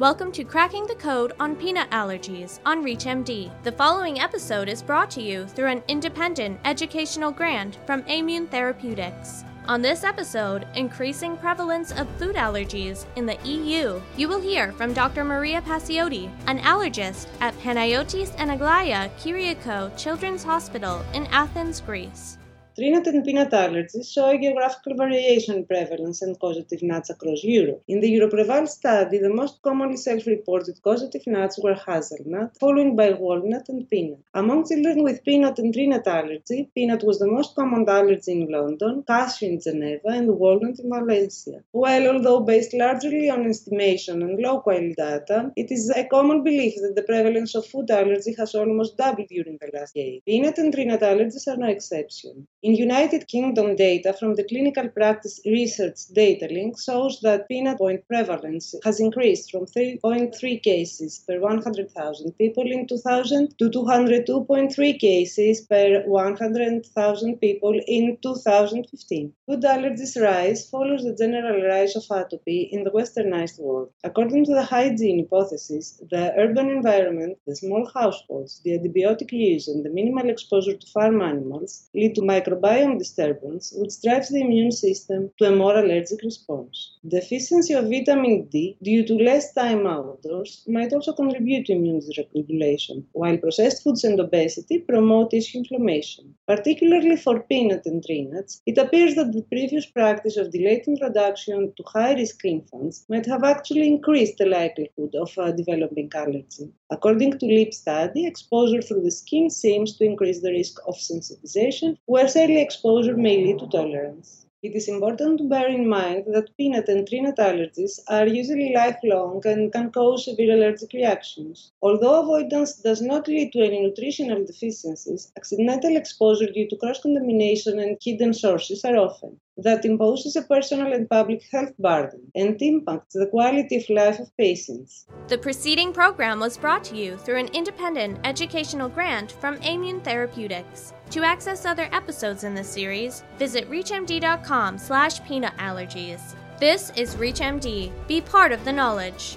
Welcome to Cracking the Code on Peanut Allergies on ReachMD. The following episode is brought to you through an independent educational grant from Aimmune Therapeutics. On this episode, Increasing Prevalence of Food Allergies in the EU, you will hear from Dr. Maria Pasioti, an allergist at Panayotis and Aglaia Kyriakou Children's Hospital in Athens, Greece. Tree and peanut allergies show a geographical variation in prevalence and causative nuts across Europe. In the EuroPrevall study, the most commonly self-reported causative nuts were hazelnut, followed by walnut and peanut. Among children with peanut and tree nut allergy, peanut was the most common allergy in London, cashew in Geneva, and walnut in Valencia. While although based largely on estimation and low-quality data, it is a common belief that the prevalence of food allergy has almost doubled during the last decade. Peanut and tree nut allergies are no exception. In United Kingdom data from the Clinical Practice Research Datalink shows that peanut point prevalence has increased from 3.3 cases per 100,000 people in 2000 to 202.3 cases per 100,000 people in 2015. Food allergies rise follows the general rise of atopy in the westernized world. According to the hygiene hypothesis, the urban environment, the small households, the antibiotic use, and the minimal exposure to farm animals lead to micro microbiome disturbance, which drives the immune system to a more allergic response. Deficiency of vitamin D due to less time outdoors might also contribute to immune dysregulation, while processed foods and obesity promote tissue inflammation. Particularly for peanut and tree nuts, it appears that the previous practice of delayed introduction to high risk infants might have actually increased the likelihood of uh, developing allergy. According to LEAP study, exposure through the skin seems to increase the risk of sensitization, whereas early exposure may lead to tolerance. It is important to bear in mind that peanut and tree nut allergies are usually lifelong and can cause severe allergic reactions. Although avoidance does not lead to any nutritional deficiencies, accidental exposure due to cross contamination and hidden sources are often that imposes a personal and public health burden and impacts the quality of life of patients. The preceding program was brought to you through an independent educational grant from Aimmune Therapeutics. To access other episodes in this series, visit reachmd.com slash peanut allergies. This is ReachMD. Be part of the knowledge.